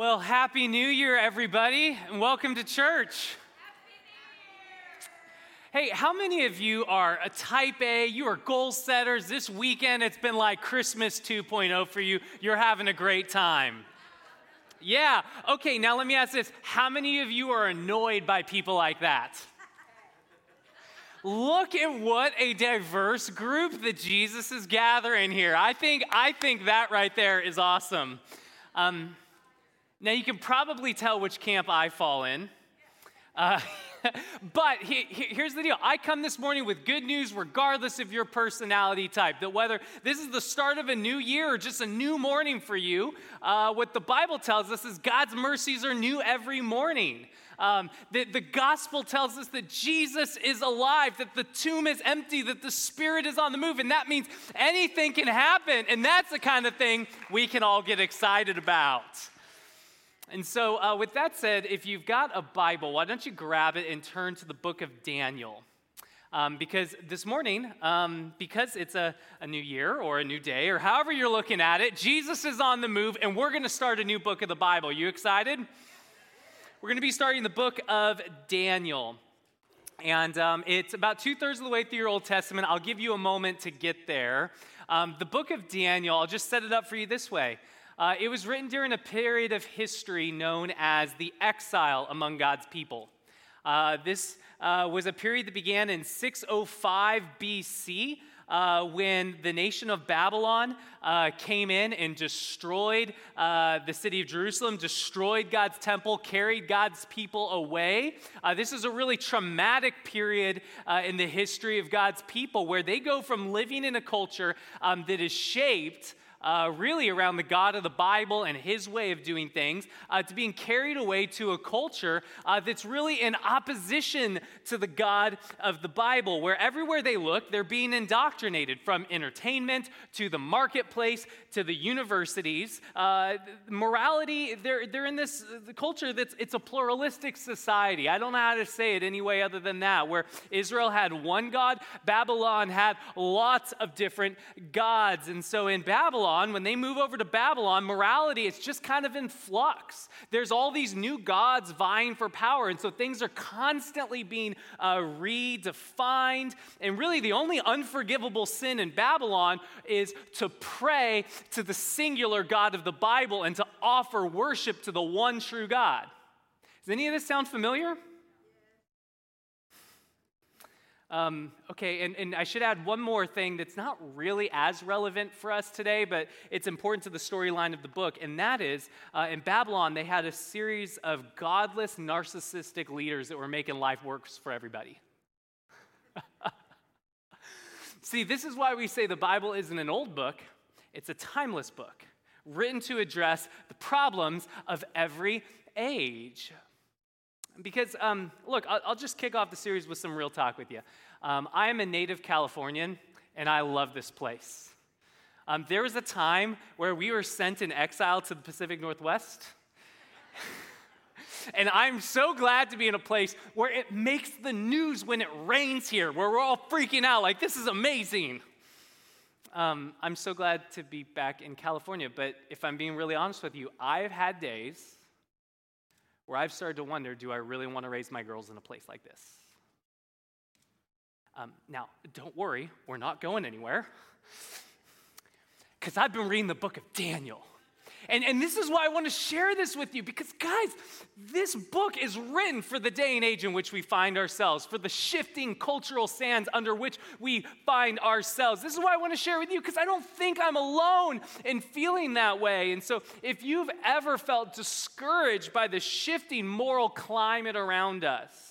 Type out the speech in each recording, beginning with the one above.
Well, Happy New Year, everybody, and welcome to church. Hey, how many of you are a type A? You are goal setters. This weekend, it's been like Christmas 2.0 for you. You're having a great time. Yeah, okay, now let me ask this How many of you are annoyed by people like that? Look at what a diverse group that Jesus is gathering here. I think, I think that right there is awesome. Um, now, you can probably tell which camp I fall in. Uh, but he, he, here's the deal I come this morning with good news, regardless of your personality type. That whether this is the start of a new year or just a new morning for you, uh, what the Bible tells us is God's mercies are new every morning. Um, the, the gospel tells us that Jesus is alive, that the tomb is empty, that the spirit is on the move, and that means anything can happen. And that's the kind of thing we can all get excited about. And so, uh, with that said, if you've got a Bible, why don't you grab it and turn to the book of Daniel? Um, because this morning, um, because it's a, a new year or a new day or however you're looking at it, Jesus is on the move and we're going to start a new book of the Bible. You excited? We're going to be starting the book of Daniel. And um, it's about two thirds of the way through your Old Testament. I'll give you a moment to get there. Um, the book of Daniel, I'll just set it up for you this way. Uh, it was written during a period of history known as the exile among God's people. Uh, this uh, was a period that began in 605 BC. Uh, when the nation of Babylon uh, came in and destroyed uh, the city of Jerusalem, destroyed God's temple, carried God's people away. This is a really traumatic period in the history of God's people where they go from living in a culture um, that is shaped uh, really around the God of the Bible and his way of doing things, uh, to being carried away to a culture uh, that's really in opposition to the God of the Bible, where everywhere they look, they're being indoctrinated from entertainment to the marketplace to the universities. Uh, morality, they're, they're in this culture that's it's a pluralistic society. I don't know how to say it any way other than that, where Israel had one God, Babylon had lots of different gods. And so in Babylon, Babylon, when they move over to Babylon, morality is just kind of in flux. There's all these new gods vying for power. And so things are constantly being uh, redefined. And really, the only unforgivable sin in Babylon is to pray to the singular God of the Bible and to offer worship to the one true God. Does any of this sound familiar? Um, okay, and, and I should add one more thing that's not really as relevant for us today, but it's important to the storyline of the book, and that is uh, in Babylon, they had a series of godless, narcissistic leaders that were making life worse for everybody. See, this is why we say the Bible isn't an old book, it's a timeless book written to address the problems of every age. Because, um, look, I'll, I'll, just kick off the series with some real talk with you. Um, I am a native Californian, and I love this place. Um, there was a time where we were sent in exile to the Pacific Northwest. and I'm so glad to be in a place where it makes the news when it rains here, where we're all freaking out like, this is amazing. Um, I'm so glad to be back in California, but if I'm being really honest with you, I've had days where I've started to wonder do I really want to raise my girls in a place like this? Um, now, don't worry, we're not going anywhere. Because I've been reading the book of Daniel. And, and this is why I want to share this with you because, guys, this book is written for the day and age in which we find ourselves, for the shifting cultural sands under which we find ourselves. This is why I want to share with you because I don't think I'm alone in feeling that way. And so, if you've ever felt discouraged by the shifting moral climate around us,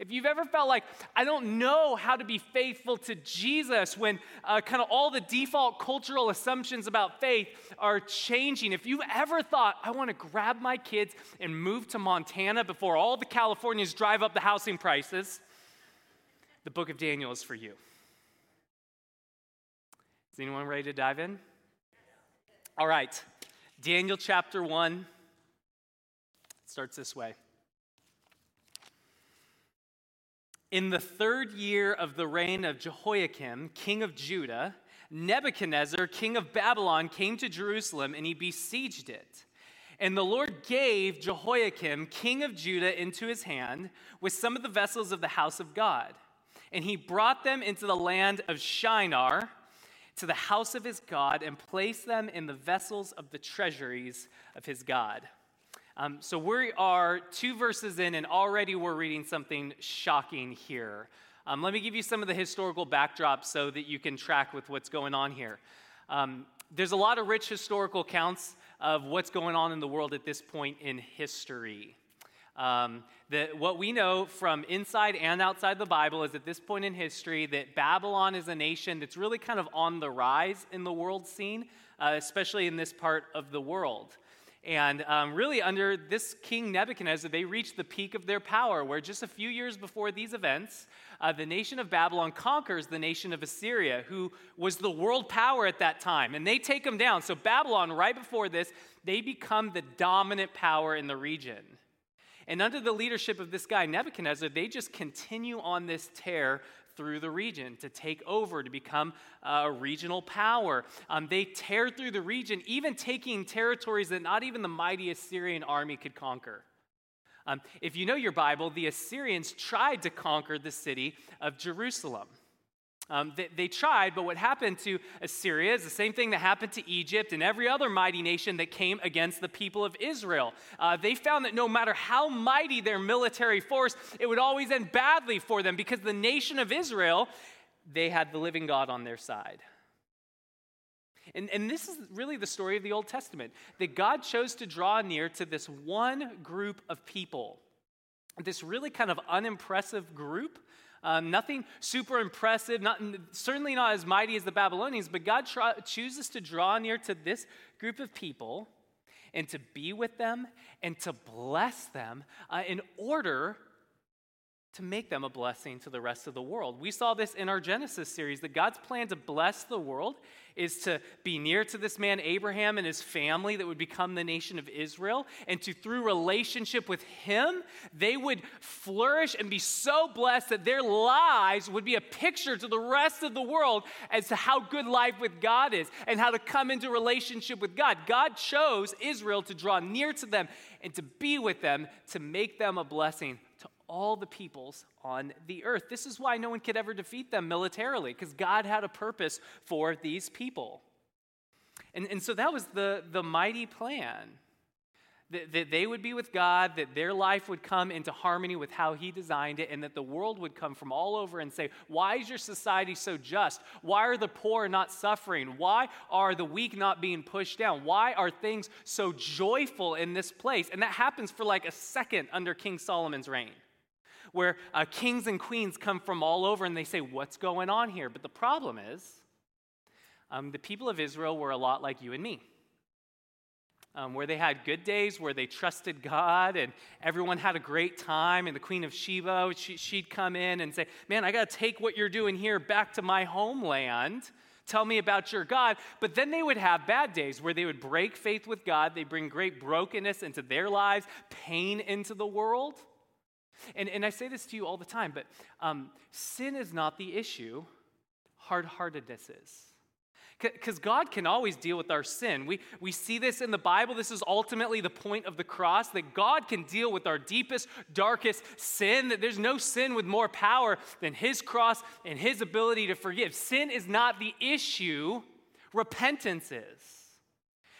if you've ever felt like, I don't know how to be faithful to Jesus when uh, kind of all the default cultural assumptions about faith are changing, if you've ever thought, I want to grab my kids and move to Montana before all the Californians drive up the housing prices, the book of Daniel is for you. Is anyone ready to dive in? All right, Daniel chapter 1 starts this way. In the third year of the reign of Jehoiakim, king of Judah, Nebuchadnezzar, king of Babylon, came to Jerusalem and he besieged it. And the Lord gave Jehoiakim, king of Judah, into his hand with some of the vessels of the house of God. And he brought them into the land of Shinar, to the house of his God, and placed them in the vessels of the treasuries of his God. Um, so we are two verses in, and already we're reading something shocking here. Um, let me give you some of the historical backdrop so that you can track with what's going on here. Um, there's a lot of rich historical accounts of what's going on in the world at this point in history. Um, that what we know from inside and outside the Bible is at this point in history that Babylon is a nation that's really kind of on the rise in the world scene, uh, especially in this part of the world. And um, really, under this king Nebuchadnezzar, they reached the peak of their power, where just a few years before these events, uh, the nation of Babylon conquers the nation of Assyria, who was the world power at that time. And they take them down. So, Babylon, right before this, they become the dominant power in the region. And under the leadership of this guy, Nebuchadnezzar, they just continue on this tear through the region, to take over, to become a regional power. Um, they tear through the region, even taking territories that not even the mighty Assyrian army could conquer. Um, if you know your Bible, the Assyrians tried to conquer the city of Jerusalem. Um, they, they, tried, but what happened to Assyria is the same thing that happened to Egypt and every other mighty nation that came against the people of Israel. Uh, they found that no matter how mighty their military force, it would always end badly for them because the nation of Israel, they had the living God on their side. And, and this is really the story of the Old Testament that God chose to draw near to this one group of people, this really kind of unimpressive group um, nothing super impressive, not, certainly not as mighty as the Babylonians, but God chooses to draw near to this group of people and to be with them and to bless them uh, in order to make them a blessing to the rest of the world. We saw this in our Genesis series that God's plan to bless the world is to be near to this man Abraham and his family that would become the nation of Israel, and to through relationship with him, they would flourish and be so blessed that their lives would be a picture to the rest of the world as to how good life with God is and how to come into relationship with God. God chose Israel to draw near to them and to be with them to make them a blessing all the peoples on the earth. This is why no one could ever defeat them militarily, because God had a purpose for these people. And, and so that was the, the mighty plan that, that they would be with God, that their life would come into harmony with how He designed it, and that the world would come from all over and say, Why is your society so just? Why are the poor not suffering? Why are the weak not being pushed down? Why are things so joyful in this place? And that happens for like a second under King Solomon's reign where uh, kings and queens come from all over and they say, What's going on here? But the problem is, um, the people of Israel were a lot like you and me. Um, where they had good days, where they trusted God, and everyone had a great time. And the Queen of Sheba, she, would come in and say, Man, I got to take what you're doing here back to my homeland. Tell me about your God. But then they would have bad days where they would break faith with God. They bring great brokenness into their lives, pain into the world. And, and I say this to you all the time, but um, sin is not the issue, hard heartedness is. Because God can always deal with our sin. We, we see this in the Bible. This is ultimately the point of the cross that God can deal with our deepest, darkest sin, that there's no sin with more power than His cross and His ability to forgive. Sin is not the issue, repentance is.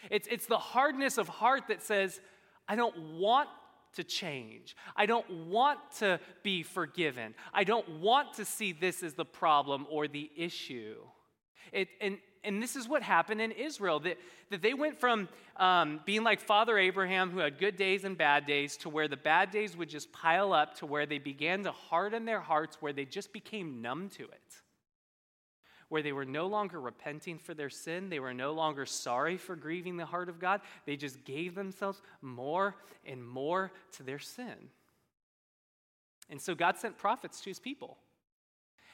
It's, it's the hardness of heart that says, I don't want to change. I don't want to be forgiven. I don't want to see this as the problem or the issue. It, and, and this is what happened in Israel that, that they went from um, being like Father Abraham, who had good days and bad days, to where the bad days would just pile up, to where they began to harden their hearts, where they just became numb to it where they were no longer repenting for their sin. They were no longer sorry for grieving the heart of God. They just gave themselves more and more to their sin. And so God sent prophets to his people.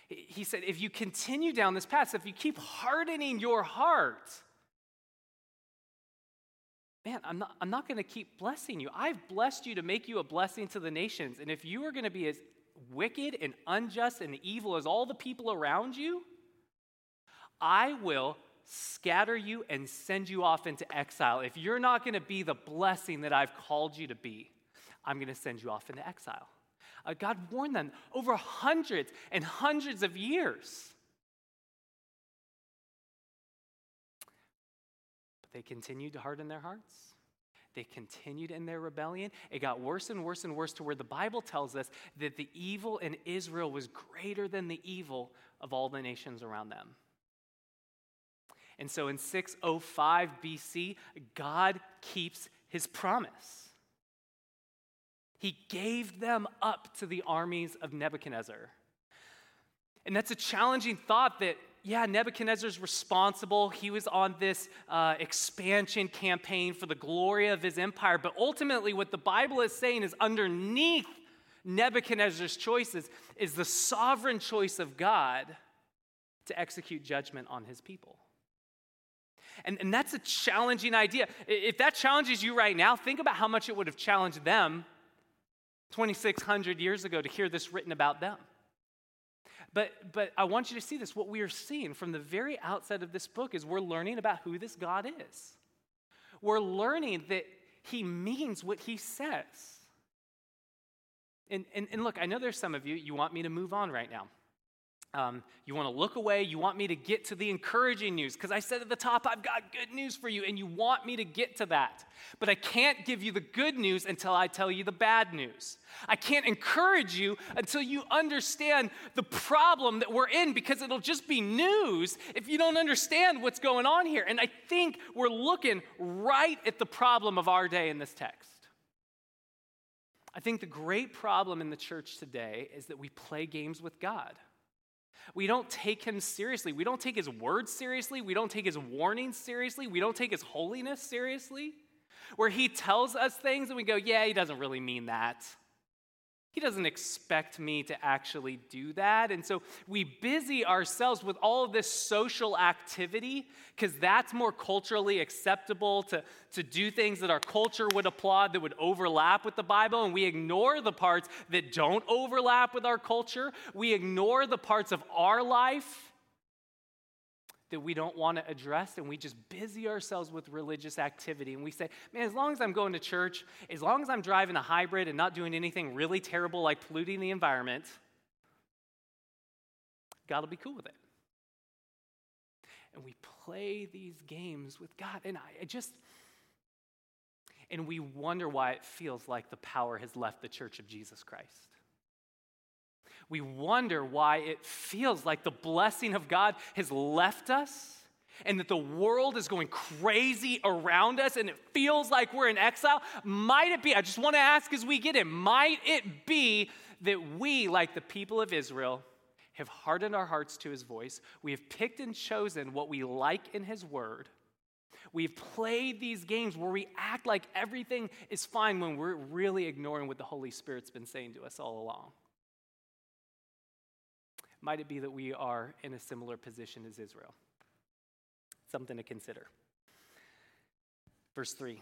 He said, if you continue down this path, if you keep hardening your heart, man, I'm not, I'm not going to keep blessing you. I've blessed you to make you a blessing to the nations. And if you are going to be as wicked and unjust and evil as all the people around you, I will scatter you and send you off into exile. If you're not going to be the blessing that I've called you to be, I'm going to send you off into exile. Uh, God warned them over hundreds and hundreds of years. But they continued to harden their hearts. They continued in their rebellion. It got worse and worse and worse to where the Bible tells us that the evil in Israel was greater than the evil of all the nations around them. And so in 605 BC, God keeps his promise. He gave them up to the armies of Nebuchadnezzar. And that's a challenging thought that, yeah, Nebuchadnezzar's responsible. He was on this uh, expansion campaign for the glory of his empire. But ultimately, what the Bible is saying is underneath Nebuchadnezzar's choices is the sovereign choice of God to execute judgment on his people. And, and that's a challenging idea. If that challenges you right now, think about how much it would have challenged them 2,600 years ago to hear this written about them. But, but I want you to see this. What we are seeing from the very outset of this book is we're learning about who this God is. We're learning that he means what he says. And, and, and look, I know there's some of you, you want me to move on right now. Um, you want to look away. You want me to get to the encouraging news because I said at the top, I've got good news for you, and you want me to get to that. But I can't give you the good news until I tell you the bad news. I can't encourage you until you understand the problem that we're in because it'll just be news if you don't understand what's going on here. And I think we're looking right at the problem of our day in this text. I think the great problem in the church today is that we play games with God. We don't take him seriously. We don't take his words seriously. We don't take his warnings seriously. We don't take his holiness seriously. Where he tells us things and we go, yeah, he doesn't really mean that. He doesn't expect me to actually do that. And so we busy ourselves with all of this social activity because that's more culturally acceptable to, to do things that our culture would applaud that would overlap with the Bible. And we ignore the parts that don't overlap with our culture. We ignore the parts of our life that we don't want to address, and we just busy ourselves with religious activity. And we say, man, as long as I'm going to church, as long as I'm driving a hybrid and not doing anything really terrible like polluting the environment, God will be cool with it. And we play these games with God. And I, I just, and we wonder why it feels like the power has left the church of Jesus Christ we wonder why it feels like the blessing of God has left us and that the world is going crazy around us and it feels like we're in exile. Might it be, I just want to ask as we get in, might it be that we, like the people of Israel, have hardened our hearts to his voice? We have picked and chosen what we like in his word. We've played these games where we act like everything is fine when we're really ignoring what the Holy Spirit's been saying to us all along might it be that we are in a similar position as Israel? Something to consider. Verse 3.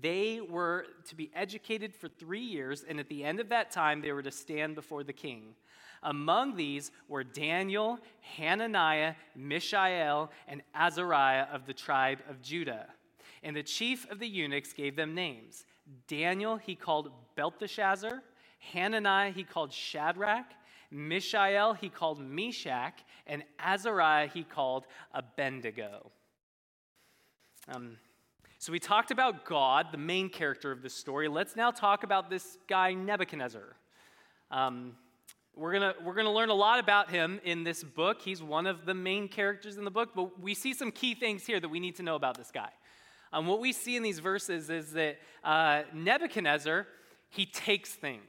They were to be educated for three years, and at the end of that time, they were to stand before the king. Among these were Daniel, Hananiah, Mishael, and Azariah of the tribe of Judah. And the chief of the eunuchs gave them names. Daniel he called Belteshazzar, Hananiah he called Shadrach, Mishael he called Meshach, and Azariah he called Abednego. Um, so we talked about God, the main character of this story. Let's now talk about this guy, Nebuchadnezzar. Um, we're going we're gonna learn a lot about him in this book. He's one of the main characters in the book, but we see some key things here that we need to know about this guy. Um, what we see in these verses is that uh, Nebuchadnezzar, he takes things.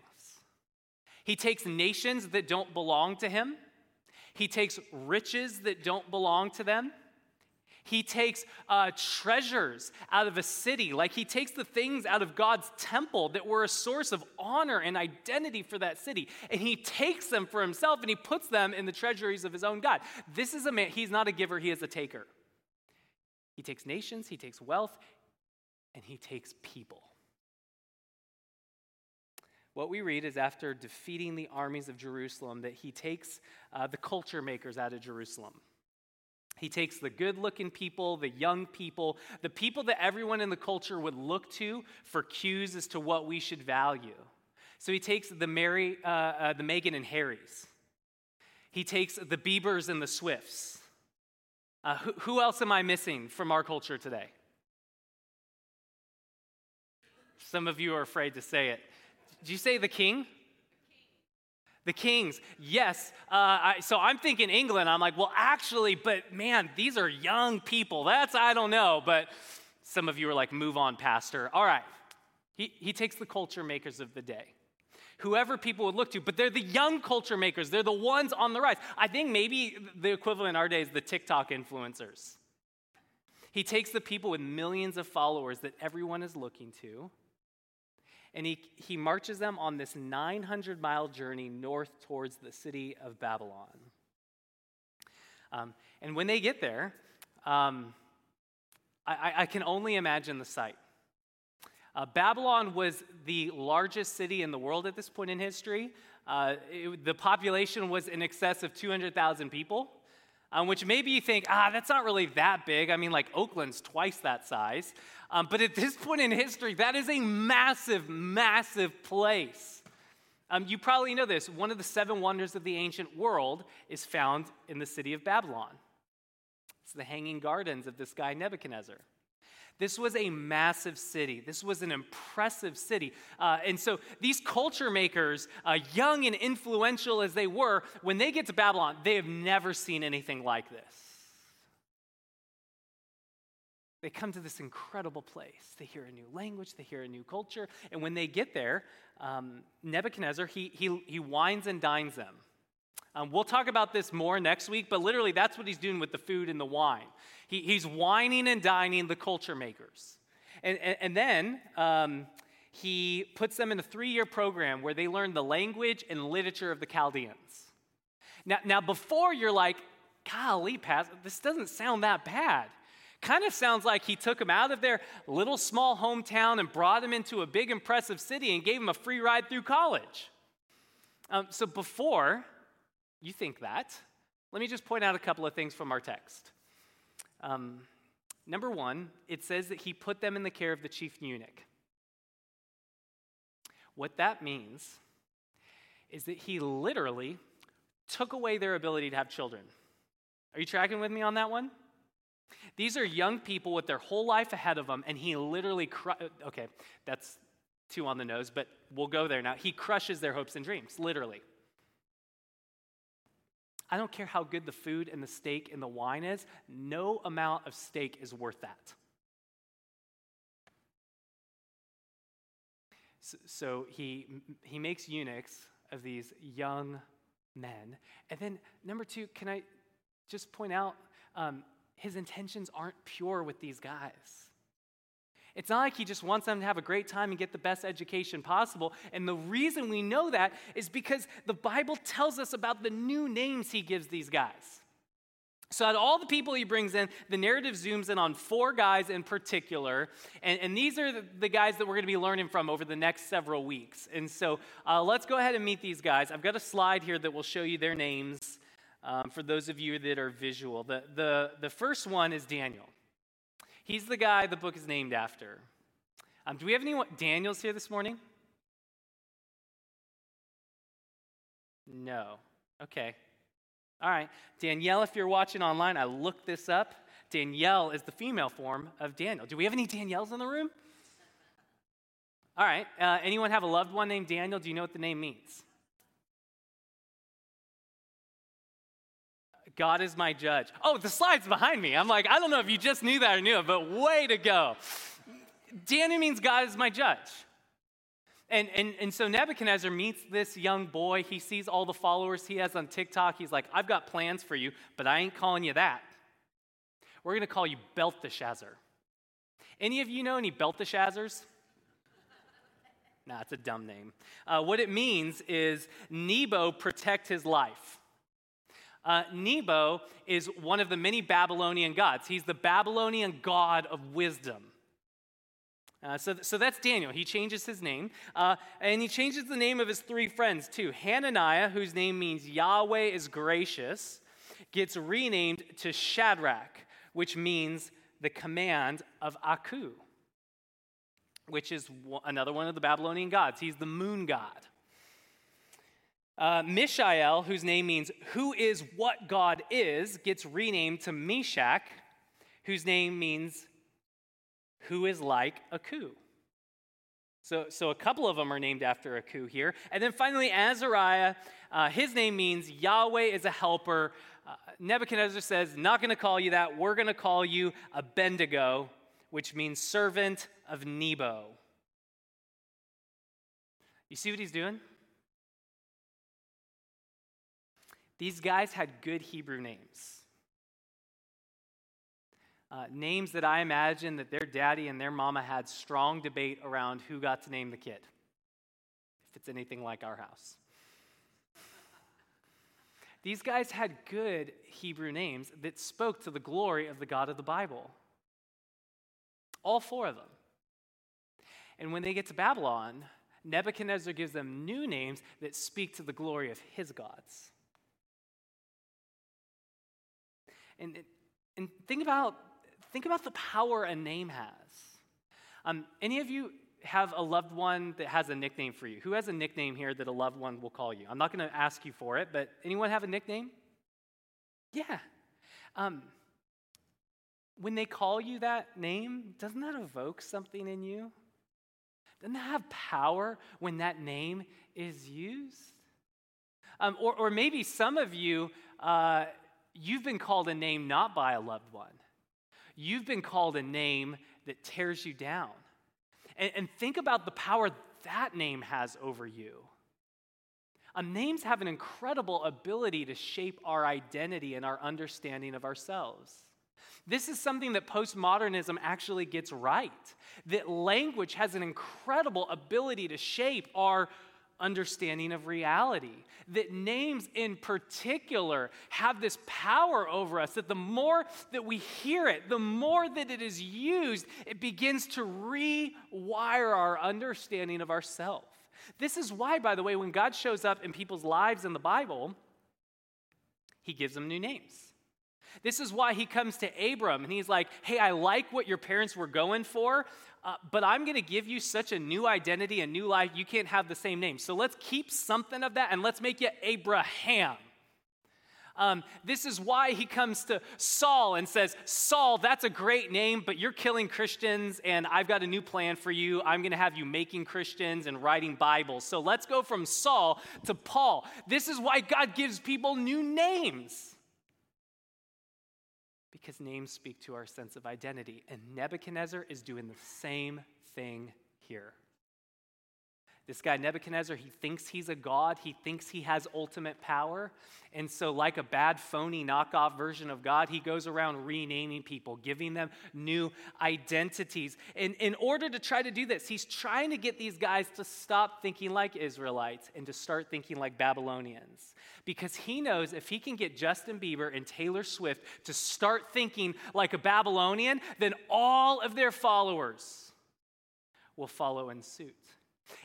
He takes nations that don't belong to him. He takes riches that don't belong to them. He takes uh, treasures out of a city, like he takes the things out of God's temple that were a source of honor and identity for that city, and he takes them for himself and he puts them in the treasuries of his own God. This is a man, he's not a giver, he is a taker. He takes nations, he takes wealth, and he takes people. What we read is after defeating the armies of Jerusalem, that he takes uh, the culture makers out of Jerusalem. He takes the good looking people, the young people, the people that everyone in the culture would look to for cues as to what we should value. So he takes the Mary, uh, uh, the Meghan and Harrys. He takes the Biebers and the Swifts. Uh, who, who else am I missing from our culture today? Some of you are afraid to say it. Did you say the king? The kings, yes. Uh, I, so I'm thinking England. I'm like, well, actually, but man, these are young people. That's, I don't know. But some of you are like, move on, Pastor. All right. He, he takes the culture makers of the day, whoever people would look to, but they're the young culture makers. They're the ones on the rise. I think maybe the equivalent in our day is the TikTok influencers. He takes the people with millions of followers that everyone is looking to and he, he marches them on this 900 mile journey north towards the city of Babylon. Um, and when they get there, um, I, I, can only imagine the sight. Uh, Babylon was the largest city in the world at this point in history. Uh, it, the population was in excess of 200,000 people um, which maybe you think, ah, that's not really that big. I mean, like Oakland's twice that size. Um, but at this point in history, that is a massive, massive place. Um, you probably know this. One of the seven wonders of the ancient world is found in the city of Babylon. It's the hanging gardens of this guy, Nebuchadnezzar. This was a massive city. This was an impressive city. Uh, and so these culture makers, uh, young and influential as they were, when they get to Babylon, they have never seen anything like this. They come to this incredible place. They hear a new language, they hear a new culture. And when they get there, um, Nebuchadnezzar, he, he, he wines and dines them. Um, we'll talk about this more next week, but literally that's what he's doing with the food and the wine. He, he's wining and dining the culture makers. And, and, and then um, he puts them in a three year program where they learn the language and literature of the Chaldeans. Now, now before you're like, golly, Pastor, this doesn't sound that bad. Kind of sounds like he took them out of their little small hometown and brought them into a big, impressive city and gave them a free ride through college. Um, so before you think that. Let me just point out a couple of things from our text. Um, number one, it says that he put them in the care of the chief eunuch. What that means is that he literally took away their ability to have children. Are you tracking with me on that one? These are young people with their whole life ahead of them, and he literally, cru- okay, that's too on the nose, but we'll go there now. He crushes their hopes and dreams, literally. I don't care how good the food and the steak and the wine is, no amount of steak is worth that. So, so he, he makes eunuchs of these young men. And then, number two, can I just point out um, his intentions aren't pure with these guys. It's not like he just wants them to have a great time and get the best education possible. And the reason we know that is because the Bible tells us about the new names he gives these guys. So, out of all the people he brings in, the narrative zooms in on four guys in particular. And, and these are the, guys that we're going to be learning from over the next several weeks. And so, uh, let's go ahead and meet these guys. I've got a slide here that will show you their names um, for those of you that are visual. The, the, the first one is Daniel. He's the guy the book is named after. Um, do we have any Daniels here this morning? No. Okay. All right. Danielle, if you're watching online, I looked this up. Danielle is the female form of Daniel. Do we have any Danielles in the room? All right. Uh, anyone have a loved one named Daniel? Do you know what the name means? God is my judge. Oh, the slide's behind me. I'm like, I don't know if you just knew that or knew it, but way to go. Daniel means God is my judge. And, and, and so Nebuchadnezzar meets this young boy. He sees all the followers he has on TikTok. He's like, I've got plans for you, but I ain't calling you that. We're going to call you Belteshazzar. Any of you know any Belteshazzars? nah, it's a dumb name. Uh, what it means is Nebo protect his life. Uh, Nebo is one of the many Babylonian gods. He's the Babylonian god of wisdom. Uh, so, so that's Daniel. He changes his name. Uh, and he changes the name of his three friends too. Hananiah, whose name means Yahweh is gracious, gets renamed to Shadrach, which means the command of Aku, which is another one of the Babylonian gods. He's the moon god. Uh, Mishael, whose name means who is what God is, gets renamed to Meshach, whose name means who is like Aku. So, so a couple of them are named after Aku here. And then finally, Azariah, uh, his name means Yahweh is a helper. Uh, Nebuchadnezzar says, Not going to call you that. We're going to call you Abednego, which means servant of Nebo. You see what he's doing? These guys had good Hebrew names uh, names that I imagine that their daddy and their mama had strong debate around who got to name the kid, if it's anything like our house. These guys had good Hebrew names that spoke to the glory of the God of the Bible. All four of them. And when they get to Babylon, Nebuchadnezzar gives them new names that speak to the glory of his gods. And, and think about think about the power a name has. Um, any of you have a loved one that has a nickname for you? Who has a nickname here that a loved one will call you? I'm not going to ask you for it, but anyone have a nickname? Yeah. Um, when they call you that name, doesn't that evoke something in you? Doesn't that have power when that name is used? Um, or, or maybe some of you, uh, you've been called a name not by a loved one. You've been called a name that tears you down. And, and think about the power that name has over you. Um, names have an incredible ability to shape our identity and our understanding of ourselves. This is something that postmodernism actually gets right. That language has an incredible ability to shape our understanding of reality. That names in particular have this power over us, that the more that we hear it, the more that it is used, it begins to rewire our understanding of ourselves. This is why, by the way, when God shows up in people's lives in the Bible, he gives them new names. This is why he comes to Abram and he's like, Hey, I like what your parents were going for, uh, but I'm going to give you such a new identity, a new life, you can't have the same name. So let's keep something of that and let's make you Abraham. Um, this is why he comes to Saul and says, Saul, that's a great name, but you're killing Christians, and I've got a new plan for you. I'm going to have you making Christians and writing Bibles. So let's go from Saul to Paul. This is why God gives people new names because names speak to our sense of identity. And Nebuchadnezzar is doing the same thing here. This guy, Nebuchadnezzar, he thinks he's a god. He thinks he has ultimate power. And so, like a bad, phony knockoff version of God, he goes around renaming people, giving them new identities. And in order to try to do this, he's trying to get these guys to stop thinking like Israelites and to start thinking like Babylonians. Because he knows if he can get Justin Bieber and Taylor Swift to start thinking like a Babylonian, then all of their followers will follow in suit.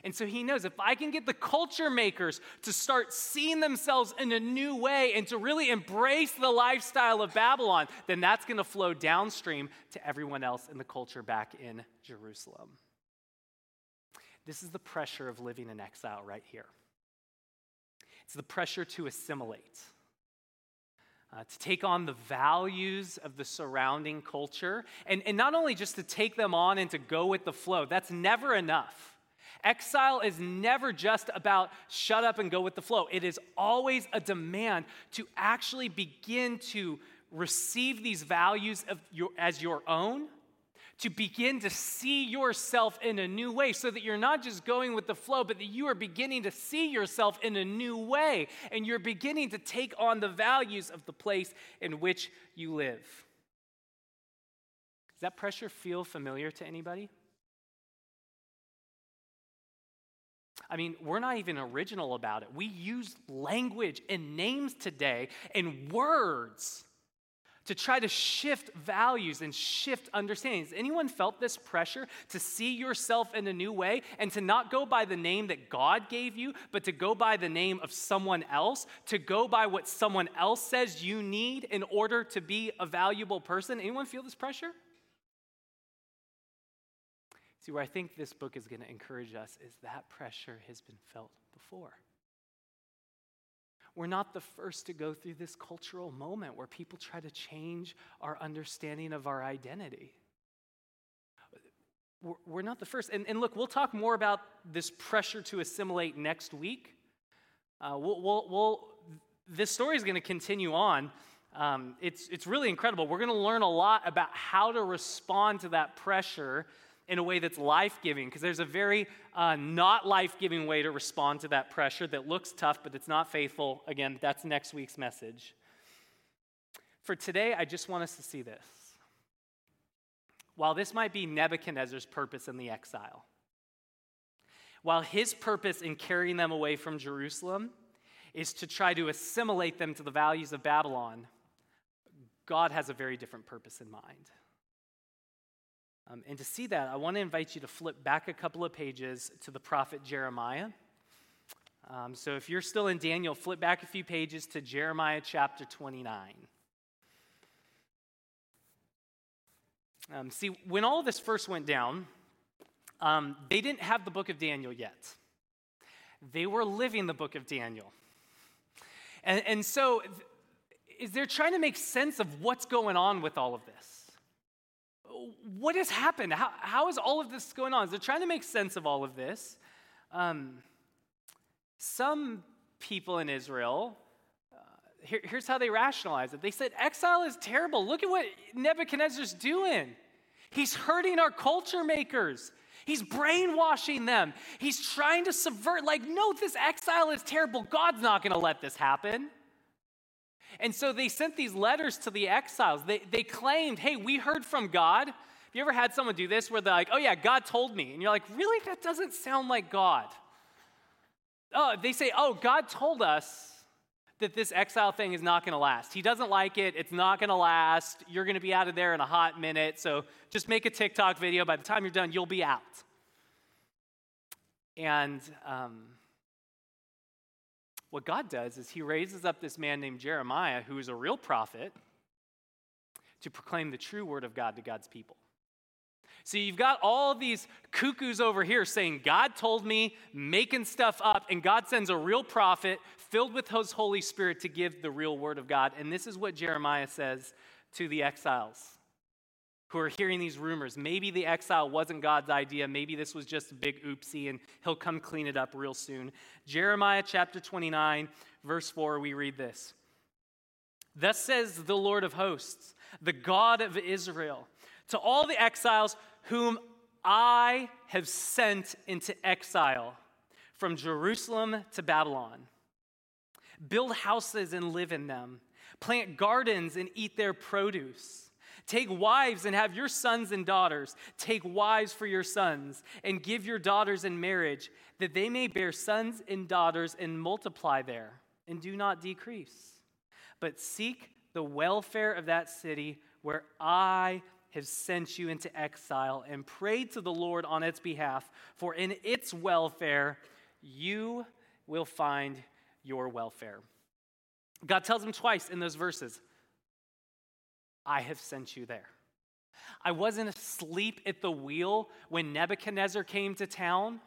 And so he knows if I can get the culture makers to start seeing themselves in a new way and to really embrace the lifestyle of Babylon, then that's going to flow downstream to everyone else in the culture back in Jerusalem. This is the pressure of living in exile right here. It's the pressure to assimilate. Uh, to take on the values of the surrounding culture, and, and not only just to take them on and to go with the flow, that's never enough. Exile is never just about shut up and go with the flow. It is always a demand to actually begin to receive these values your, as your own, to begin to see yourself in a new way so that you're not just going with the flow, but that you are beginning to see yourself in a new way and you're beginning to take on the values of the place in which you live. Does that pressure feel familiar to anybody? I mean, we're not even original about it. We use language and names today and words to try to shift values and shift understandings. Anyone felt this pressure to see yourself in a new way and to not go by the name that God gave you, but to go by the name of someone else, to go by what someone else says you need in order to be a valuable person? Anyone feel this pressure? See, where I think this book is going to encourage us is that pressure has been felt before. We're not the first to go through this cultural moment where people try to change our understanding of our identity. We're not the first. And, and look, we'll talk more about this pressure to assimilate next week. Uh, we'll, we'll, we'll, this story is going to continue on. Um, it's, it's really incredible. We're going to learn a lot about how to respond to that pressure in a way that's life giving, because there's a very uh, not life giving way to respond to that pressure that looks tough, but it's not faithful. Again, that's next week's message. For today, I just want us to see this. While this might be Nebuchadnezzar's purpose in the exile, while his purpose in carrying them away from Jerusalem is to try to assimilate them to the values of Babylon, God has a very different purpose in mind. Um, and to see that, I want to invite you to flip back a couple of pages to the prophet Jeremiah. Um, so if you're still in Daniel, flip back a few pages to Jeremiah chapter 29. Um, see, when all this first went down, um, they didn't have the book of Daniel yet. They were living the book of Daniel. And, and so is they're trying to make sense of what's going on with all of this what has happened? How, how is all of this going on? They're trying to make sense of all of this. Um, some people in Israel, uh, here, here's how they rationalize it. They said, Exile is terrible. Look at what Nebuchadnezzar's doing. He's hurting our culture makers. He's brainwashing them. He's trying to subvert, like, no, this exile is terrible. God's not going to let this happen. And so they sent these letters to the exiles. They, they claimed, hey, we heard from God. Have you ever had someone do this where they're like, oh, yeah, God told me? And you're like, really? That doesn't sound like God. Oh, they say, oh, God told us that this exile thing is not going to last. He doesn't like it. It's not going to last. You're going to be out of there in a hot minute. So just make a TikTok video. By the time you're done, you'll be out. And um, what God does is he raises up this man named Jeremiah, who is a real prophet, to proclaim the true word of God to God's people. So you've got all these cuckoos over here saying, God told me, making stuff up, and God sends a real prophet filled with His Holy Spirit to give the real word of God. And this is what Jeremiah says to the exiles who are hearing these rumors. Maybe the exile wasn't God's idea. Maybe this was just a big oopsie and he'll come clean it up real soon. Jeremiah chapter 29, verse 4, we read this Thus says the Lord of hosts, the God of Israel, to all the exiles whom I have sent into exile from Jerusalem to Babylon. Build houses and live in them, plant gardens and eat their produce. Take wives and have your sons and daughters. Take wives for your sons and give your daughters in marriage, that they may bear sons and daughters and multiply there, and do not decrease. But seek the welfare of that city where I have sent you into exile, and pray to the Lord on its behalf, for in its welfare you will find your welfare. God tells him twice in those verses I have sent you there. I wasn't asleep at the wheel when Nebuchadnezzar came to town.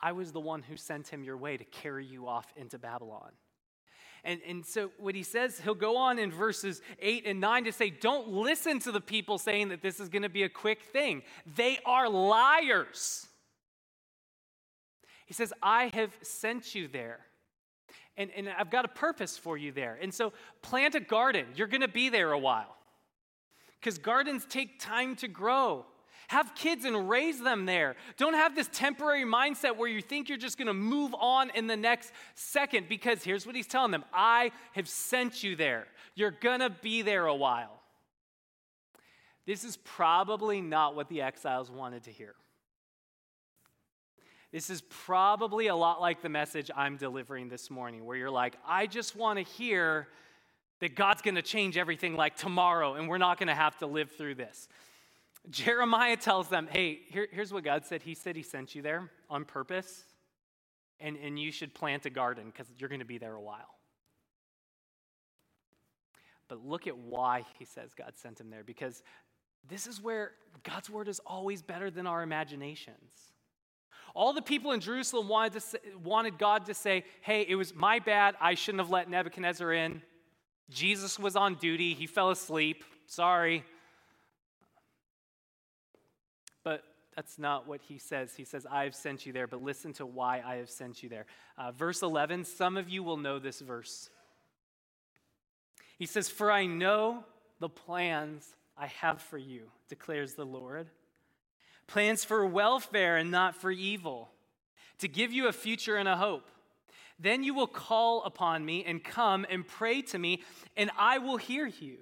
I was the one who sent him your way to carry you off into Babylon. And, and so, what he says, he'll go on in verses 8 and 9 to say, Don't listen to the people saying that this is going to be a quick thing. They are liars. He says, I have sent you there. And, and I've got a purpose for you there. And so plant a garden. You're going to be there a while. because gardens take time to grow. Have kids and raise them there. Don't have this temporary mindset where you think you're just going to move on in the next second because here's what he's telling them I have sent you there. You're going to be there a while. This is probably not what the exiles wanted to hear. This is probably a lot like the message I'm delivering this morning, where you're like, I just want to hear that God's going to change everything like tomorrow and we're not going to have to live through this. Jeremiah tells them, hey, here, here's what God said. He said He sent you there on purpose, and, and you should plant a garden because you're going to be there a while. But look at why He says God sent him there because this is where God's word is always better than our imaginations. All the people in Jerusalem wanted, say, wanted God to say, hey, it was my bad. I shouldn't have let Nebuchadnezzar in. Jesus was on duty. He fell asleep. Sorry. But that's not what he says. He says, I have sent you there, but listen to why I have sent you there. Uh, verse 11, some of you will know this verse. He says, For I know the plans I have for you, declares the Lord. Plans for welfare and not for evil, to give you a future and a hope. Then you will call upon me and come and pray to me, and I will hear you.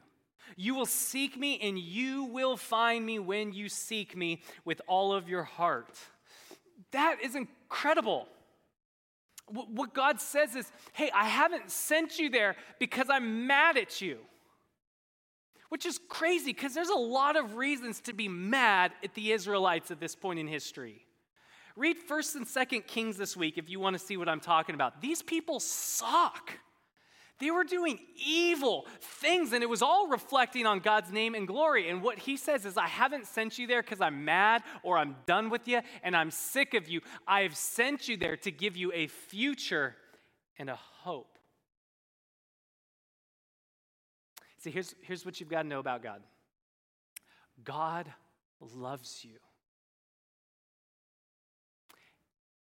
You will seek me, and you will find me when you seek me with all of your heart. That is incredible. What God says is, hey, I haven't sent you there because I'm mad at you. Which is crazy because there's a lot of reasons to be mad at the Israelites at this point in history. Read 1st and 2nd Kings this week if you want to see what I'm talking about. These people suck. They were doing evil things, and it was all reflecting on God's name and glory. And what he says is, I haven't sent you there because I'm mad or I'm done with you and I'm sick of you. I have sent you there to give you a future and a hope. See, here's, here's what you've got to know about God God loves you.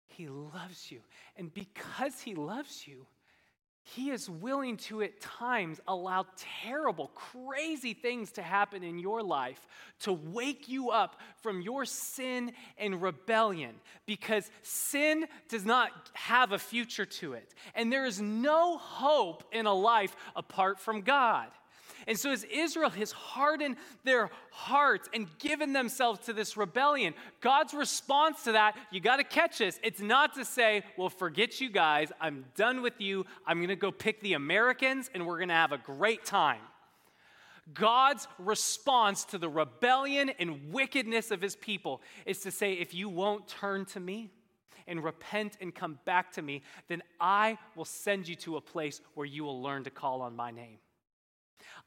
He loves you. And because He loves you, he is willing to, at times, allow terrible, crazy things to happen in your life to wake you up from your sin and rebellion because sin does not have a future to it. And there is no hope in a life apart from God. And so, as Israel has hardened their hearts and given themselves to this rebellion, God's response to that, you got to catch this. It's not to say, well, forget you guys. I'm done with you. I'm going to go pick the Americans and we're going to have a great time. God's response to the rebellion and wickedness of his people is to say, if you won't turn to me, and repent and come back to me, then I will send you to a place where you will learn to call on my name.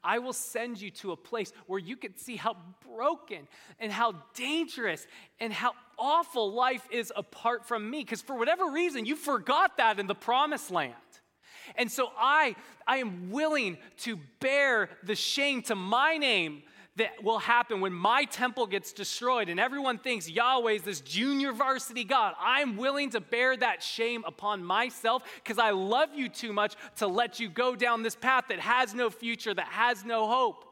I will send you to a place where you can see how broken and how dangerous and how awful life is apart from me. Because for whatever reason, you forgot that in the promised land. And so I, I am willing to bear the shame to my name that will happen when my temple gets destroyed and everyone thinks Yahweh is this junior varsity God. I'm willing to bear that shame upon myself because I love you too much to let you go down this path that has no future, that has no hope.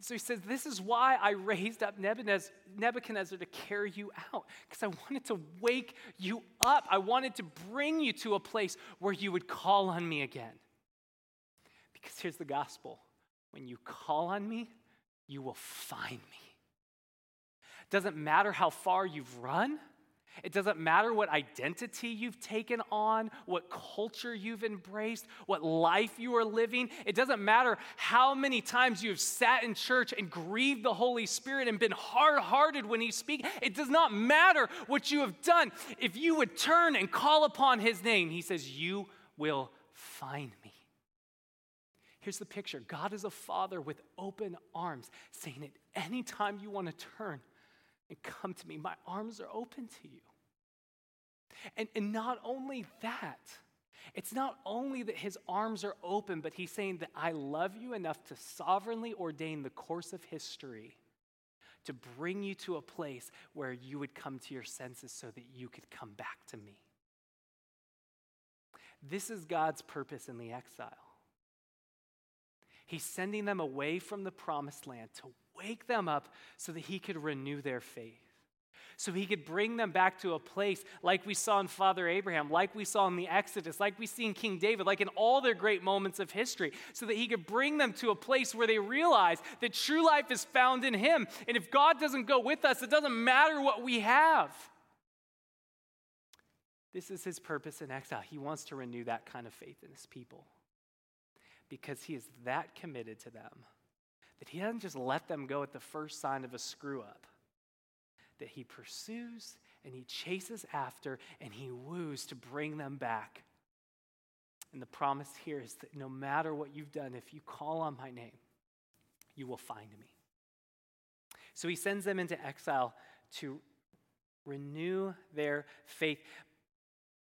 So he says, This is why I raised up Nebuchadnezzar to carry you out, because I wanted to wake you up. I wanted to bring you to a place where you would call on me again. Because here's the gospel when you call on me, you will find me. It doesn't matter how far you've run. It doesn't matter what identity you've taken on, what culture you've embraced, what life you are living. It doesn't matter how many times you've sat in church and grieved the Holy Spirit and been hard hearted when He speaks. It does not matter what you have done. If you would turn and call upon His name, He says, You will find me. Here's the picture God is a father with open arms, saying, At any time you want to turn and come to me, my arms are open to you. And, and not only that, it's not only that his arms are open, but he's saying that I love you enough to sovereignly ordain the course of history to bring you to a place where you would come to your senses so that you could come back to me. This is God's purpose in the exile. He's sending them away from the promised land to wake them up so that he could renew their faith. So he could bring them back to a place like we saw in Father Abraham, like we saw in the Exodus, like we see in King David, like in all their great moments of history, so that he could bring them to a place where they realize that true life is found in him. And if God doesn't go with us, it doesn't matter what we have. This is his purpose in exile. He wants to renew that kind of faith in his people because he is that committed to them that he doesn't just let them go at the first sign of a screw up, that he pursues and he chases after and he woos to bring them back. And the promise here is that no matter what you've done, if you call on my name, you will find me. So he sends them into exile to renew their faith.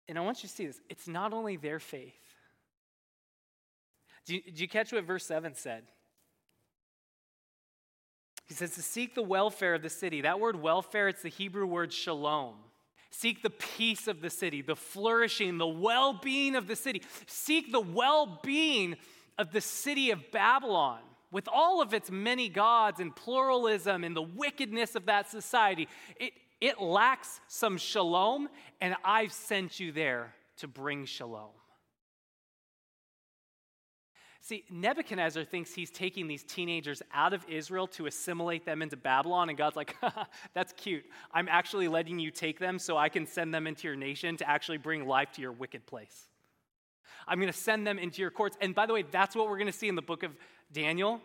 And I want you to see this it's not only their faith. Do you, do you catch what verse 7 said? He says to seek the welfare of the city. That word welfare, it's the Hebrew word shalom. Seek the peace of the city, the flourishing, the well being of the city. Seek the well being of the city of Babylon with all of its many gods and pluralism and the wickedness of that society. It, it lacks some shalom, and I've sent you there to bring shalom. See, Nebuchadnezzar thinks he's taking these teenagers out of Israel to assimilate them into Babylon, and God's like, that's cute. I'm actually letting you take them so I can send them into your nation to actually bring life to your wicked place. I'm going to send them into your courts. And by the way, that's what we're going to see in the book of Daniel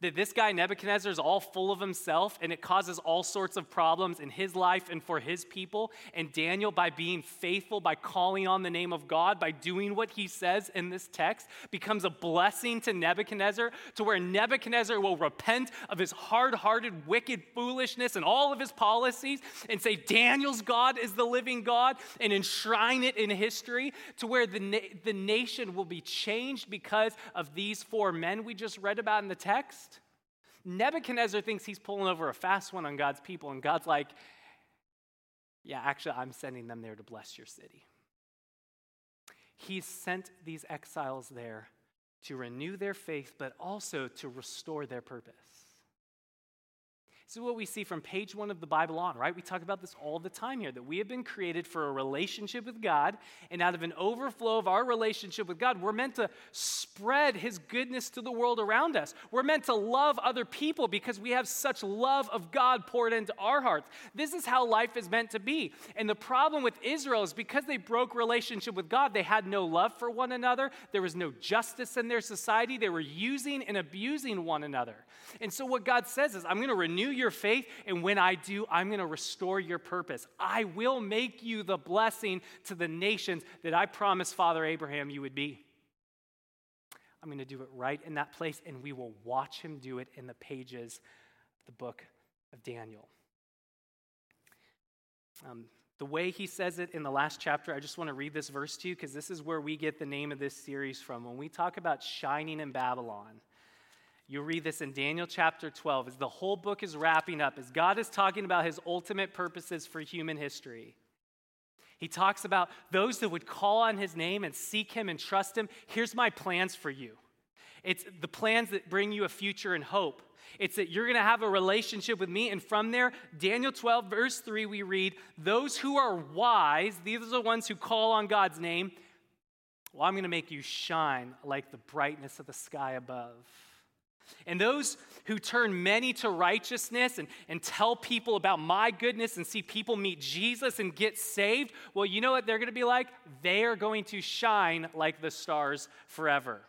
that this guy Nebuchadnezzar is all full of himself and it causes all sorts of problems in his life and for his people. And Daniel, by being faithful, by calling on the name of God, by doing what he says in this text, becomes a blessing to Nebuchadnezzar to where Nebuchadnezzar will repent of his hard hearted, wicked foolishness and all of his policies and say, Daniel's God is the living God and enshrine it in history to where the, na- the nation will be changed because of these four men we just read about in the text. Nebuchadnezzar thinks he's pulling over a fast one on God's people, and God's like, yeah, actually, I'm sending them there to bless your city. He's sent these exiles there to renew their faith, but also to restore their purpose. This is what we see from page one of the Bible on, right? We talk about this all the time here that we have been created for a relationship with God, and out of an overflow of our relationship with God, we're meant to spread His goodness to the world around us. We're meant to love other people because we have such love of God poured into our hearts. This is how life is meant to be. And the problem with Israel is because they broke relationship with God, they had no love for one another, there was no justice in their society, they were using and abusing one another. And so, what God says is, I'm going to renew your faith, and when I do, I'm going to restore your purpose. I will make you the blessing to the nations that I promised Father Abraham you would be. I'm going to do it right in that place, and we will watch him do it in the pages of the book of Daniel. Um, the way he says it in the last chapter, I just want to read this verse to you because this is where we get the name of this series from. When we talk about shining in Babylon, you read this in Daniel chapter 12 as the whole book is wrapping up, as God is talking about his ultimate purposes for human history. He talks about those that would call on his name and seek him and trust him. Here's my plans for you it's the plans that bring you a future and hope. It's that you're going to have a relationship with me. And from there, Daniel 12, verse 3, we read, Those who are wise, these are the ones who call on God's name, well, I'm going to make you shine like the brightness of the sky above. And those who turn many to righteousness and, and tell people about my goodness and see people meet Jesus and get saved, well, you know what they're going to be like? They are going to shine like the stars forever.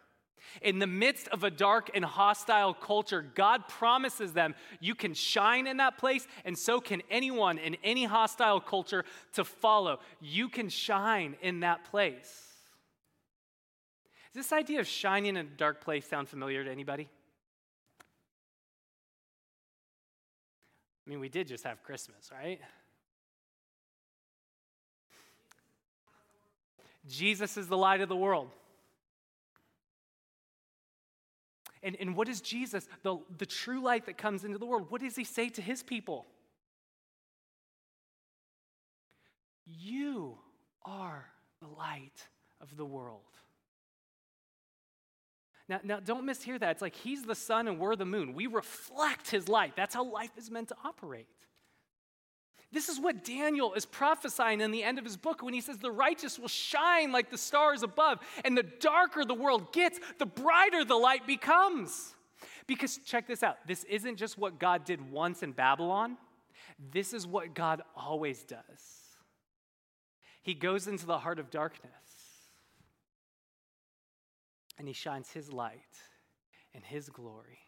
In the midst of a dark and hostile culture, God promises them you can shine in that place, and so can anyone in any hostile culture to follow. You can shine in that place. Does this idea of shining in a dark place sound familiar to anybody? I mean, we did just have Christmas, right? Jesus is the light of the world. And, and what is Jesus, the, the true light that comes into the world? What does he say to his people? You are the light of the world. Now, now, don't mishear that. It's like he's the sun and we're the moon. We reflect his light. That's how life is meant to operate. This is what Daniel is prophesying in the end of his book when he says the righteous will shine like the stars above, and the darker the world gets, the brighter the light becomes. Because check this out this isn't just what God did once in Babylon, this is what God always does. He goes into the heart of darkness and he shines his light and his glory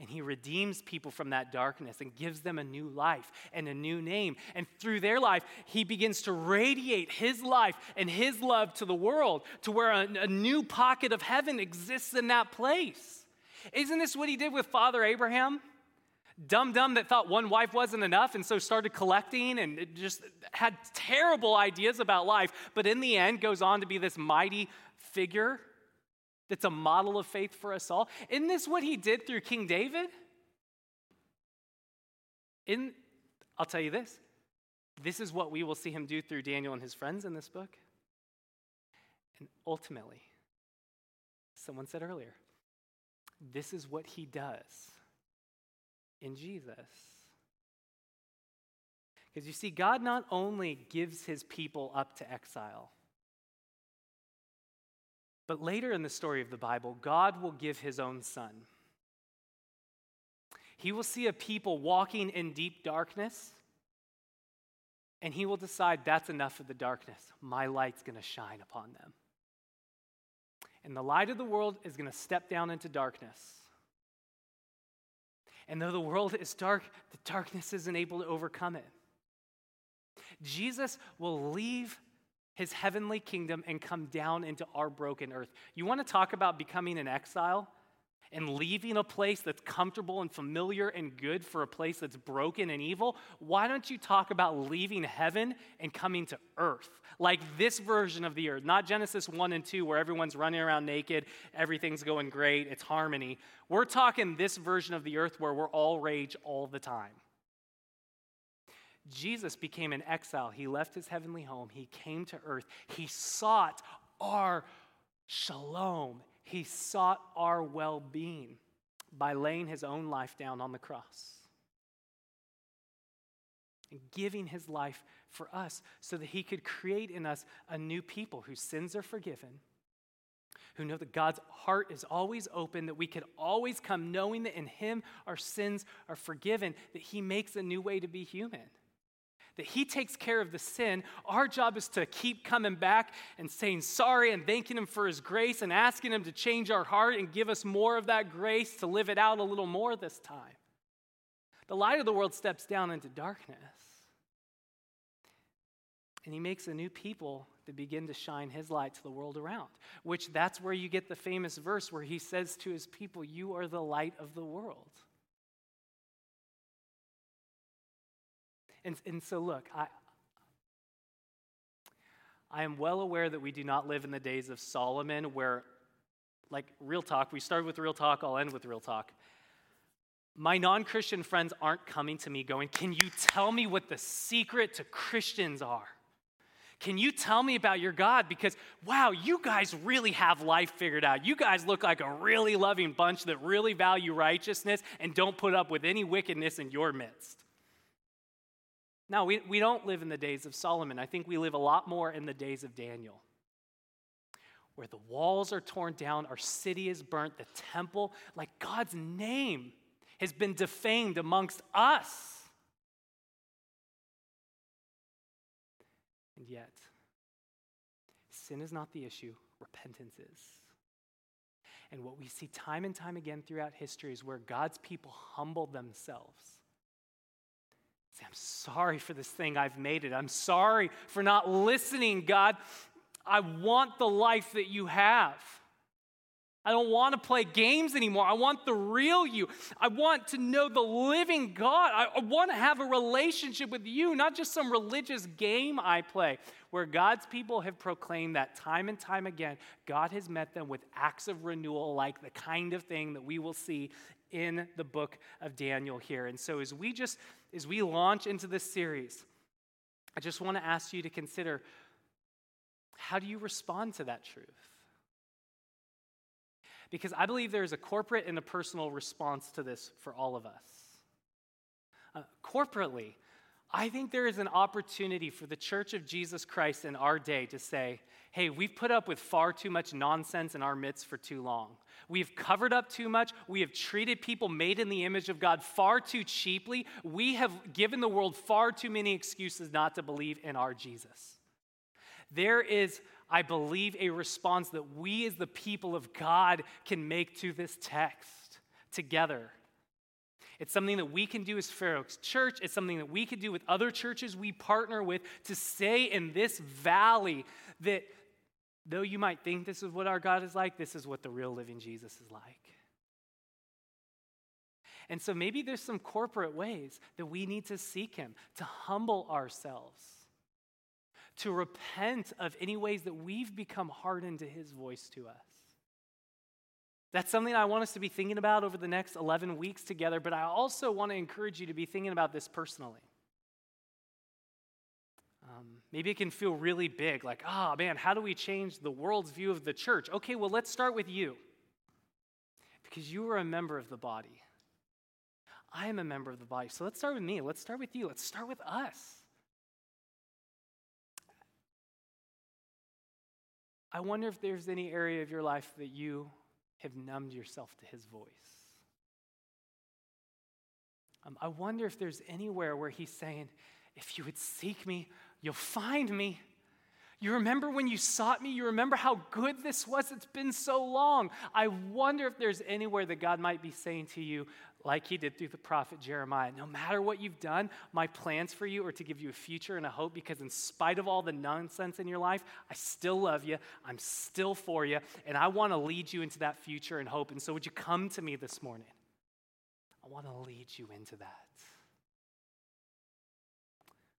and he redeems people from that darkness and gives them a new life and a new name. And through their life, he begins to radiate his life and his love to the world to where a, a new pocket of heaven exists in that place. Isn't this what he did with Father Abraham? Dumb dumb that thought one wife wasn't enough and so started collecting and just had terrible ideas about life, but in the end goes on to be this mighty figure that's a model of faith for us all. Isn't this what he did through King David? In, I'll tell you this this is what we will see him do through Daniel and his friends in this book. And ultimately, someone said earlier, this is what he does in Jesus. Because you see, God not only gives his people up to exile, but later in the story of the Bible, God will give his own son. He will see a people walking in deep darkness, and he will decide that's enough of the darkness. My light's going to shine upon them. And the light of the world is going to step down into darkness. And though the world is dark, the darkness isn't able to overcome it. Jesus will leave his heavenly kingdom and come down into our broken earth. You want to talk about becoming an exile and leaving a place that's comfortable and familiar and good for a place that's broken and evil? Why don't you talk about leaving heaven and coming to earth? Like this version of the earth, not Genesis 1 and 2, where everyone's running around naked, everything's going great, it's harmony. We're talking this version of the earth where we're all rage all the time. Jesus became an exile. He left his heavenly home. He came to earth. He sought our shalom. He sought our well being by laying his own life down on the cross and giving his life for us so that he could create in us a new people whose sins are forgiven, who know that God's heart is always open, that we could always come knowing that in him our sins are forgiven, that he makes a new way to be human that He takes care of the sin. Our job is to keep coming back and saying sorry and thanking Him for His grace and asking Him to change our heart and give us more of that grace to live it out a little more this time. The light of the world steps down into darkness. And he makes a new people that begin to shine his light to the world around, which that's where you get the famous verse where he says to his people, You are the light of the world. And, and so, look, I, I am well aware that we do not live in the days of Solomon where, like, real talk, we started with real talk, I'll end with real talk. My non Christian friends aren't coming to me going, Can you tell me what the secret to Christians are? Can you tell me about your God? Because, wow, you guys really have life figured out. You guys look like a really loving bunch that really value righteousness and don't put up with any wickedness in your midst. Now, we, we don't live in the days of Solomon. I think we live a lot more in the days of Daniel, where the walls are torn down, our city is burnt, the temple, like God's name has been defamed amongst us. And yet, sin is not the issue, repentance is. And what we see time and time again throughout history is where God's people humble themselves Say, I'm sorry for this thing I've made it. I'm sorry for not listening, God. I want the life that you have. I don't want to play games anymore. I want the real you. I want to know the living God. I, want to have a relationship with you, not just some religious game I play, where God's people have proclaimed that time and time again, God has met them with acts of renewal, like the kind of thing that we will see in the book of Daniel here. And so as we just as we launch into this series, I just want to ask you to consider how do you respond to that truth? Because I believe there is a corporate and a personal response to this for all of us. Uh, corporately, I think there is an opportunity for the Church of Jesus Christ in our day to say, hey, we've put up with far too much nonsense in our midst for too long. We've covered up too much. We have treated people made in the image of God far too cheaply. We have given the world far too many excuses not to believe in our Jesus. There is, I believe, a response that we as the people of God can make to this text together. It's something that we can do as Fair Oaks Church. It's something that we can do with other churches we partner with to say in this valley that though you might think this is what our God is like, this is what the real living Jesus is like. And so maybe there's some corporate ways that we need to seek Him, to humble ourselves, to repent of any ways that we've become hardened to His voice to us. That's something I want us to be thinking about over the next 11 weeks together, but I also want to encourage you to be thinking about this personally. Um, maybe it can feel really big, like, oh man, how do we change the world's view of the church? Okay, well, let's start with you. Because you are a member of the body. I am a member of the body. So let's start with me. Let's start with you. Let's start with us. I wonder if there's any area of your life that you have numbed yourself to his voice. Um, I wonder if there's anywhere where he's saying, if you would seek me, you'll find me. You remember when you sought me? You remember how good this was? It's been so long. I wonder if there's anywhere that God might be saying to you, like he did through the prophet Jeremiah, no matter what you've done, my plans for you are to give you a future and a hope because, in spite of all the nonsense in your life, I still love you. I'm still for you. And I want to lead you into that future and hope. And so, would you come to me this morning? I want to lead you into that.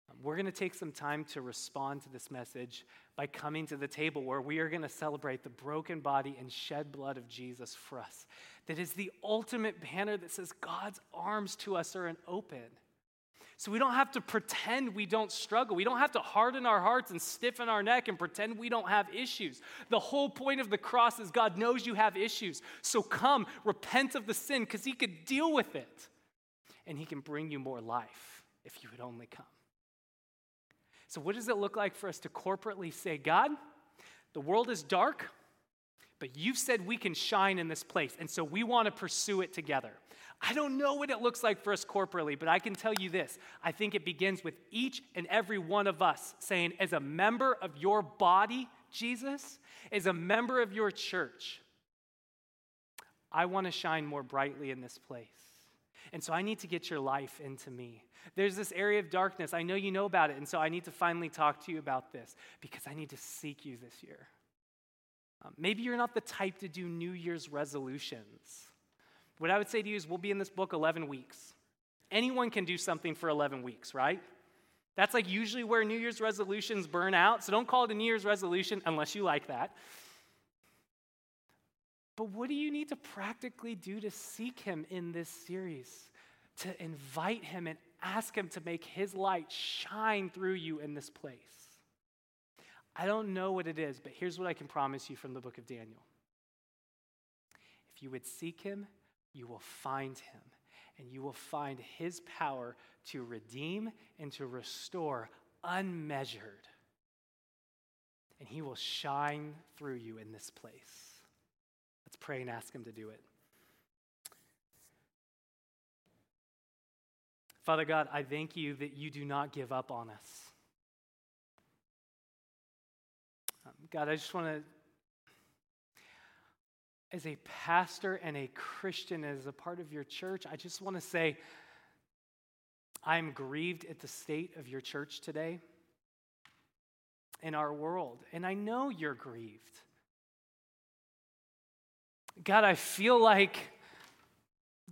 Um, we're going to take some time to respond to this message by coming to the table where we are going to celebrate the broken body and shed blood of Jesus for us. That is the ultimate banner that says God's arms to us are an open. So we don't have to pretend we don't struggle. We don't have to harden our hearts and stiffen our neck and pretend we don't have issues. The whole point of the cross is God knows you have issues. So come, repent of the sin because He could deal with it and He can bring you more life if you would only come. So, what does it look like for us to corporately say, God, the world is dark, but you've said we can shine in this place, and so we want to pursue it together. I don't know what it looks like for us corporately, but I can tell you this. I think it begins with each and every one of us saying, as a member of your body, Jesus, as a member of your church, I want to shine more brightly in this place. And so I need to get your life into me. There's this area of darkness. I know you know about it. And so I need to finally talk to you about this because I need to seek you this year. Um, maybe you're not the type to do New Year's resolutions. What I would say to you is we'll be in this book 11 weeks. Anyone can do something for 11 weeks, right? That's like usually where New Year's resolutions burn out. So don't call it a New Year's resolution unless you like that. But what do you need to practically do to seek Him in this series? To invite Him and ask Him to make His light shine through you in this place. I don't know what it is, but here's what I can promise you from the book of Daniel. If you would seek Him, you will find Him, and you will find His power to redeem and to restore unmeasured. And He will shine through you in this place. Let's pray and ask Him to do it. Father God, I thank you that you do not give up on us. God, I just want to, as a pastor and a Christian, as a part of your church, I just want to say, I'm grieved at the state of your church today in our world. And I know you're grieved. God, I feel like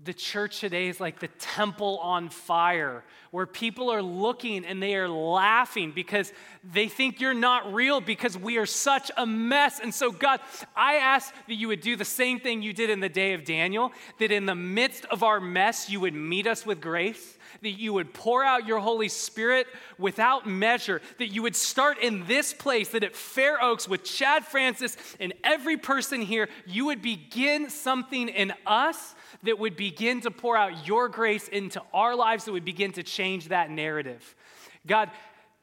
the church today is like the temple on fire, where people are looking and they are laughing because they think you're not real because we are such a mess. And so, God, I ask that you would do the same thing you did in the day of Daniel, that in the midst of our mess, you would meet us with grace, that you would pour out your Holy Spirit without measure, that you would start in this place, that at Fair Oaks with Chad Francis and every person here, you would begin something in us that would begin to pour out your grace into our lives, that would begin to change that narrative. God,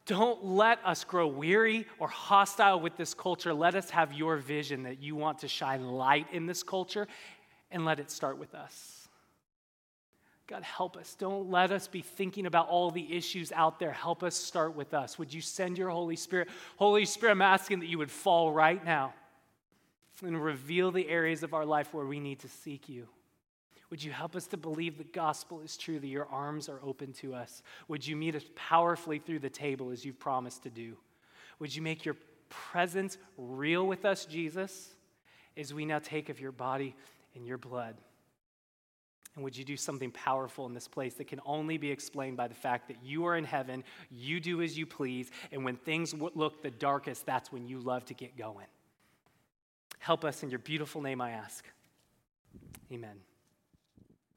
don't let us grow weary or hostile with this culture. Let us have your vision that you want to shine light in this culture and let it start with us. God, help us. Don't let us be thinking about all the issues out there. Help us start with us. Would you send your Holy Spirit? Holy Spirit, I'm asking that you would fall right now and reveal the areas of our life where we need to seek you. Would you help us to believe the gospel is true, that your arms are open to us? Would you meet us powerfully through the table as you've promised to do? Would you make your presence real with us, Jesus, as we now take of your body and your blood? And would you do something powerful in this place that can only be explained by the fact that you are in heaven, you do as you please, and when things look the darkest, that's when you love to get going. Help us in your beautiful name, I ask. Amen.